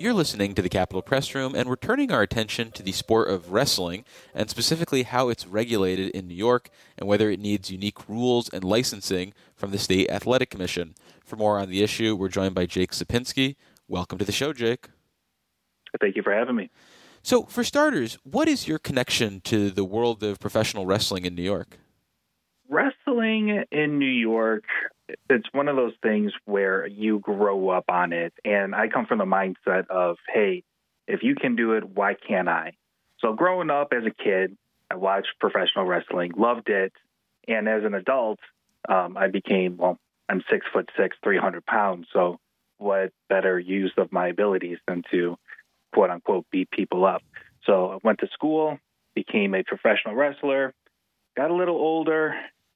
You're listening to the Capitol Press Room, and we're turning our attention to the sport of wrestling, and specifically how it's regulated in New York and whether it needs unique rules and licensing from the State Athletic Commission. For more on the issue, we're joined by Jake Sapinski. Welcome to the show, Jake. Thank you for having me. So, for starters, what is your connection to the world of professional wrestling in New York? Wrestling in New York it's one of those things where you grow up on it. And I come from the mindset of, hey, if you can do it, why can't I? So growing up as a kid, I watched professional wrestling, loved it. And as an adult, um, I became, well, I'm six foot six, 300 pounds. So what better use of my abilities than to quote unquote beat people up? So I went to school, became a professional wrestler, got a little older,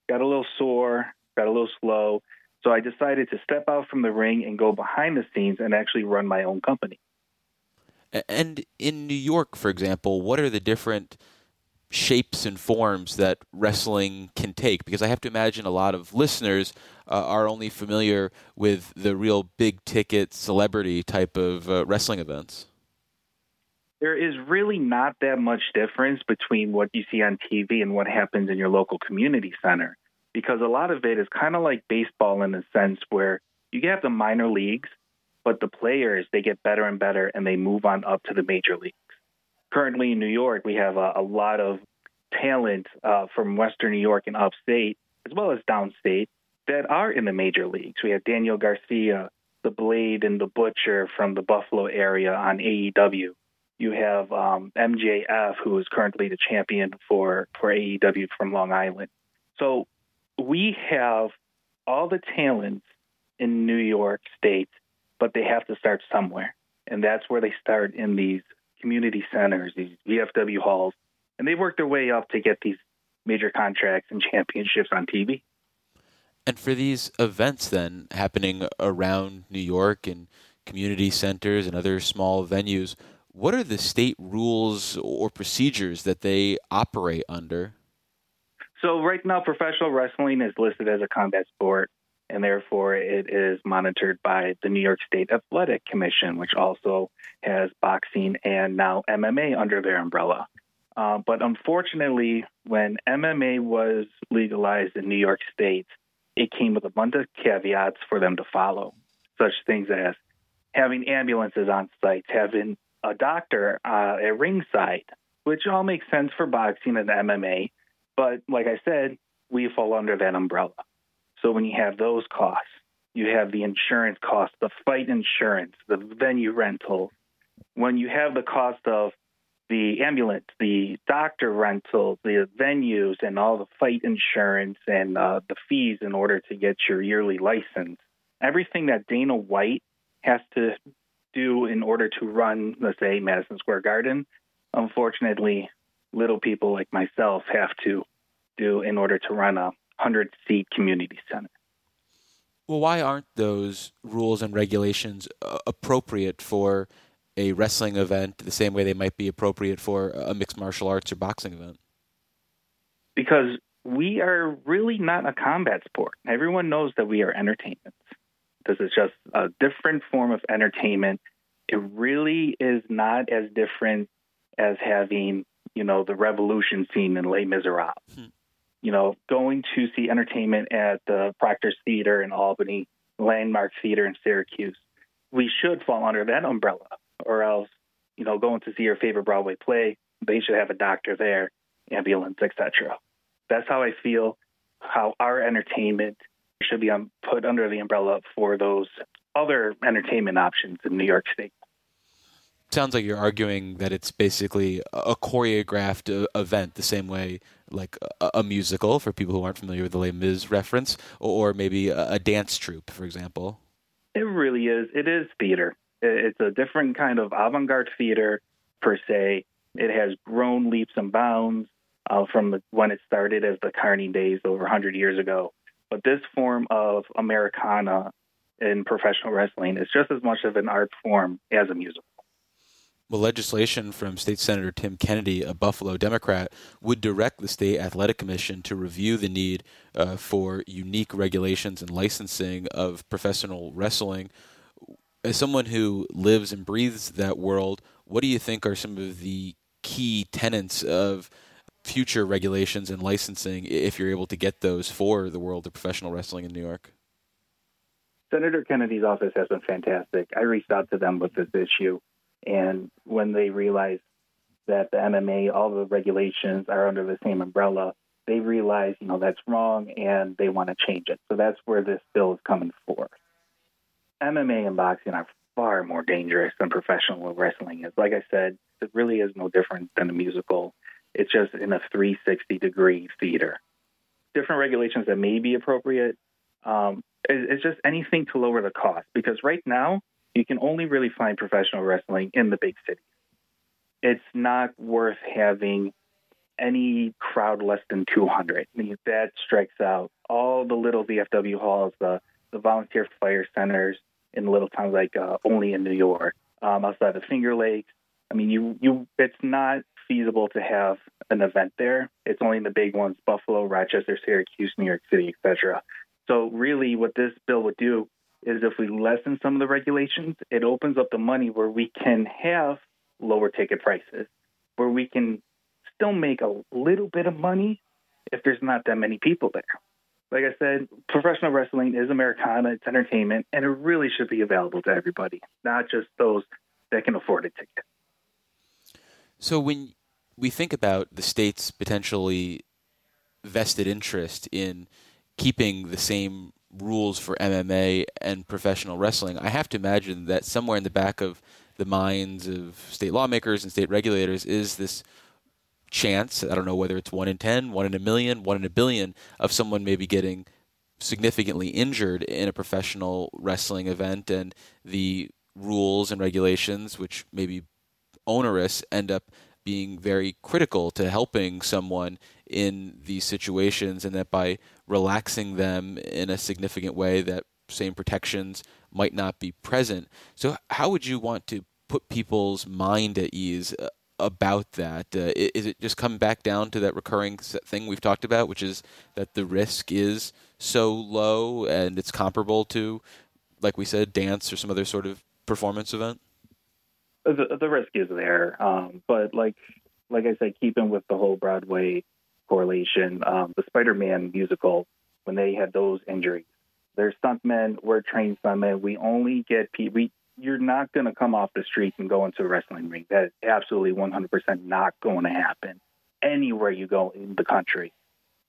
got a little sore, got a little slow. So I decided to step out from the ring and go behind the scenes and actually run my own company. And in New York, for example, what are the different shapes and forms that wrestling can take? Because I have to imagine a lot of listeners uh, are only familiar with the real big ticket celebrity type of uh, wrestling events. There is really not that much difference between what you see on TV and what happens in your local community center because a lot of it is kind of like baseball in the sense where you have the minor leagues, but the players they get better and better and they move on up to the major leagues. Currently in New York, we have a, a lot of talent uh, from Western New York and upstate, as well as downstate, that are in the major leagues. We have Daniel Garcia, the Blade and the Butcher from the Buffalo area on AEW. You have um, MJF, who is currently the champion for, for AEW from Long Island. So we have all the talent in New York State, but they have to start somewhere. And that's where they start in these community centers, these VFW halls. And they work their way up to get these major contracts and championships on TV. And for these events then happening around New York and community centers and other small venues, what are the state rules or procedures that they operate under? So right now, professional wrestling is listed as a combat sport, and therefore it is monitored by the New York State Athletic Commission, which also has boxing and now MMA under their umbrella. Uh, but unfortunately, when MMA was legalized in New York State, it came with a bunch of caveats for them to follow, such things as having ambulances on site, having a doctor uh, at ringside, which all makes sense for boxing and MMA but like I said, we fall under that umbrella. So when you have those costs, you have the insurance costs, the fight insurance, the venue rental. When you have the cost of the ambulance, the doctor rental, the venues, and all the fight insurance and uh, the fees in order to get your yearly license, everything that Dana White has to do in order to run, let's say, Madison Square Garden, unfortunately, little people like myself have to do in order to run a 100 seat community center. Well, why aren't those rules and regulations uh, appropriate for a wrestling event the same way they might be appropriate for a mixed martial arts or boxing event? Because we are really not a combat sport. Everyone knows that we are entertainment. This is just a different form of entertainment. It really is not as different as having you know, the revolution scene in Les Miserables. Hmm. You know, going to see entertainment at the Proctor's Theater in Albany, Landmark Theater in Syracuse. We should fall under that umbrella, or else, you know, going to see your favorite Broadway play, they should have a doctor there, ambulance, etc. That's how I feel. How our entertainment should be um, put under the umbrella for those other entertainment options in New York State sounds like you're arguing that it's basically a choreographed uh, event, the same way like a, a, musical for people who aren't familiar with the Les Mis reference, or maybe a, a, dance troupe, for example. It really is. It is theater. It's a different kind of avant-garde theater per se. It has grown leaps and bounds uh, from when it started as the Carney days over 100 years ago. But this form of Americana in professional wrestling is just as much of an art form as a musical. Well, legislation from State Senator Tim Kennedy, a Buffalo Democrat, would direct the State Athletic Commission to review the need uh, for unique regulations and licensing of professional wrestling. As someone who lives and breathes that world, what do you think are some of the key tenets of future regulations and licensing if you're able to get those for the world of professional wrestling in New York? Senator Kennedy's office has been fantastic. I reached out to them with this issue, and when they realized that the MMA, all the regulations are under the same umbrella, they realize, you know, that's wrong and they want to change it. So that's where this bill is coming for. MMA and boxing are far more dangerous than professional wrestling is. Like I said, it really is no different than a musical. It's just in a 360 degree theater. Different regulations that may be appropriate. Um, it's just anything to lower the cost because right now you can Olean really find professional wrestling in the big cities. It's not worth having any crowd less than 200. I mean, That strikes out all the little VFW halls, the, the volunteer fire centers in little towns like uh, only in New York, um, outside the Finger Lakes. I mean, you, you, it's not feasible to have an event there. It's only in the big ones: Buffalo, Rochester, Syracuse, New York City, etc. So, really, what this bill would do is, if we lessen some of the regulations, it opens up the money where we can have lower ticket prices, where we can still make a little bit of money if there's not that many people there. Like I said, professional wrestling is Americana, it's entertainment, and it really should be available to everybody, not just those that can afford a ticket. So when we think about the state's potentially vested interest in keeping the same rules for MMA and professional wrestling, I have to imagine that somewhere in the back of the minds of state lawmakers and state regulators is this chance. I don't know whether it's one in ten, one in a million, one in a billion of someone maybe getting significantly injured in a professional wrestling event and the rules and regulations, which may be onerous, end up being very critical to helping someone in these situations, and that by relaxing them in a significant way, that same protections might not be present. So, how would you want to put people's mind at ease uh, about that? Uh, is it just come back down to that recurring thing we've talked about, which is that the risk is so low and it's comparable to, like we said, dance or some other sort of performance event? The, the risk is there, um, but like like I said, keeping with the whole Broadway correlation, um, the Spider-Man musical, when they had those injuries, their stuntmen were trained stuntmen. We only get we you're not going to come off the street and go into a wrestling ring. That is absolutely 100% not going to happen anywhere you go in the country.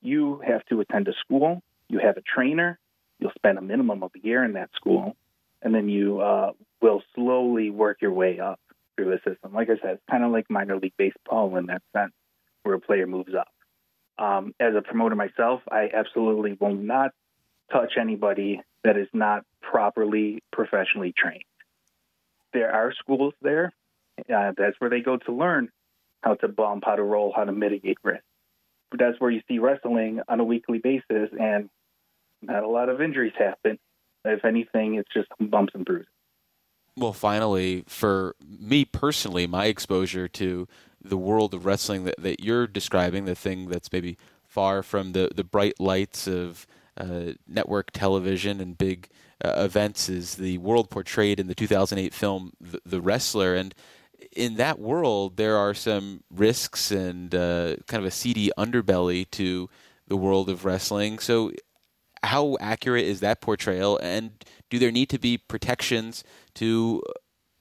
You have to attend a school, you have a trainer, you'll spend a minimum of a year in that school, and then you uh, will slowly work your way up through the system. Like I said, it's kind of like minor league baseball in that sense, where a player moves up. Um, as a promoter myself, I absolutely will not touch anybody that is not properly professionally trained there are schools there. Uh, that's where they go to learn how to bump, how to roll, how to mitigate risk. But that's where you see wrestling on a weekly basis, and not a lot of injuries happen. If anything, it's just bumps and bruises. Well, finally, for me personally, my exposure to the world of wrestling that, that you're describing, the thing that's maybe far from the, the bright lights of uh, network television and big uh, events is the world portrayed in the 2008 film The, Wrestler. And in that world, there are some risks and uh, kind of a seedy underbelly to the world of wrestling. So, how accurate is that portrayal? And do there need to be protections to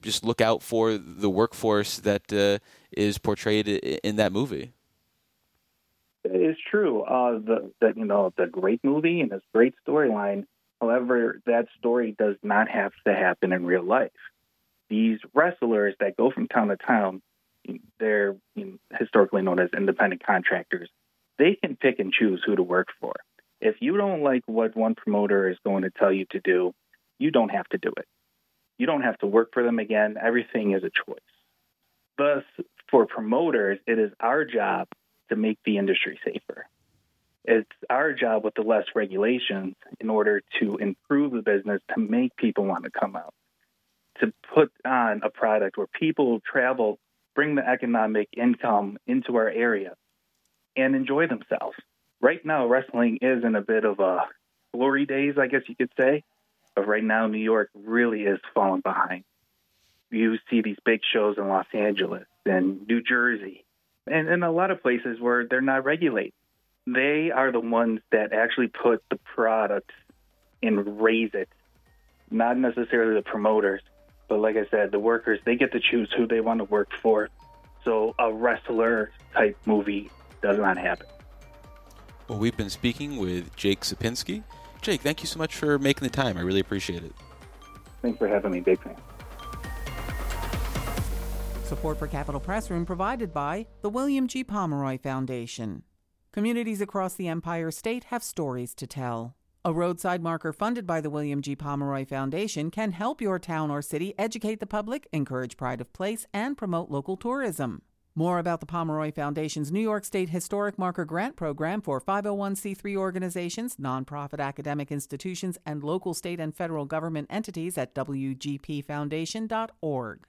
just look out for the workforce that uh, is portrayed in that movie? It's true. Uh, the, you know the great movie and this great storyline However, that story does not have to happen in real life. These wrestlers that go from town to town, they're historically known as independent contractors. They can pick and choose who to work for. If you don't like what one promoter is going to tell you to do, you don't have to do it. You don't have to work for them again. Everything is a choice. Thus, for promoters, it is our job to make the industry safer it's our job with the less regulations in order to improve the business to make people want to come out to put on a product where people travel bring the economic income into our area and enjoy themselves right now wrestling is in a bit of a glory days i guess you could say But right now, New York really is falling behind. You see these big shows in Los Angeles and New Jersey and in a lot of places where they're not regulated. They are the ones that actually put the product and raise it, not necessarily the promoters. But like I said, the workers, they get to choose who they want to work for. So a wrestler type movie does not happen. Well, we've been speaking with Jake Sapinski. Jake, thank you so much for making the time. I really appreciate it. Thanks for having me, big fan. Support for Capitol Press Room provided by the William G. Pomeroy Foundation. Communities across the Empire State have stories to tell. A roadside marker funded by the William G. Pomeroy Foundation can help your town or city educate the public, encourage pride of place, and promote local tourism. More about the Pomeroy Foundation's New York State Historic Marker Grant Program for 501c3 organizations, nonprofit academic institutions, and local, state, and federal government entities at WGPFoundation.org.